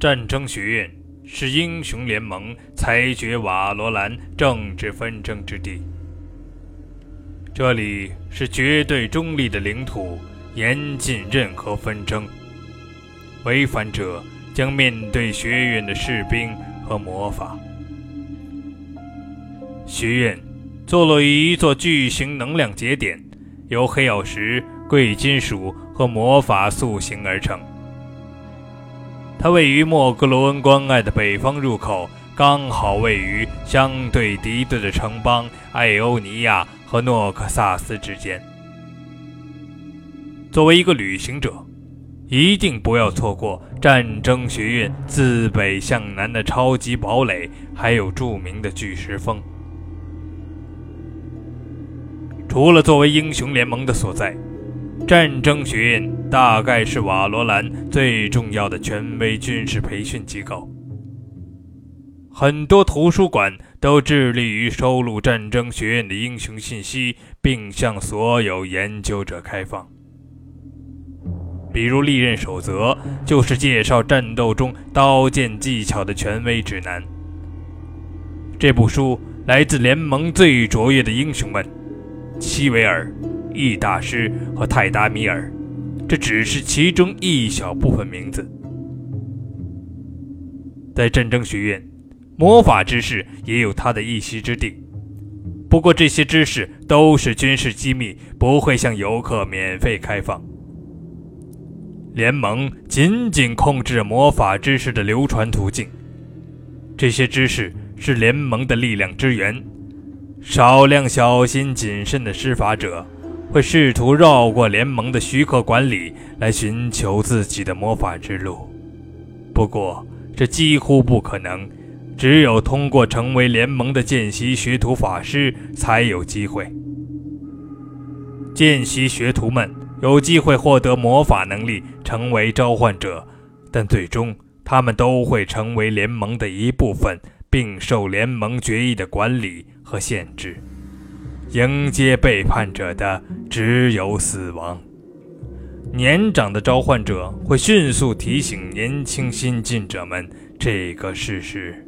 战争学院是英雄联盟裁决瓦罗兰政治纷争之地。这里是绝对中立的领土，严禁任何纷争。违反者将面对学院的士兵和魔法。学院坐落于一座巨型能量节点，由黑曜石、贵金属和魔法塑形而成。它位于莫格罗恩关隘的北方入口，刚好位于相对敌对的城邦艾欧尼亚和诺克萨斯之间。作为一个旅行者，一定不要错过战争学院自北向南的超级堡垒，还有著名的巨石峰。除了作为英雄联盟的所在。战争学院大概是瓦罗兰最重要的权威军事培训机构。很多图书馆都致力于收录战争学院的英雄信息，并向所有研究者开放。比如《利刃守则》，就是介绍战斗中刀剑技巧的权威指南。这部书来自联盟最卓越的英雄们，希维尔。易大师和泰达米尔，这只是其中一小部分名字。在战争学院，魔法知识也有它的一席之地。不过，这些知识都是军事机密，不会向游客免费开放。联盟仅仅控制魔法知识的流传途径，这些知识是联盟的力量之源。少量小心谨慎的施法者。会试图绕过联盟的许可管理来寻求自己的魔法之路，不过这几乎不可能。只有通过成为联盟的见习学徒法师才有机会。见习学徒们有机会获得魔法能力，成为召唤者，但最终他们都会成为联盟的一部分，并受联盟决议的管理和限制。迎接背叛者的只有死亡。年长的召唤者会迅速提醒年轻新进者们这个事实。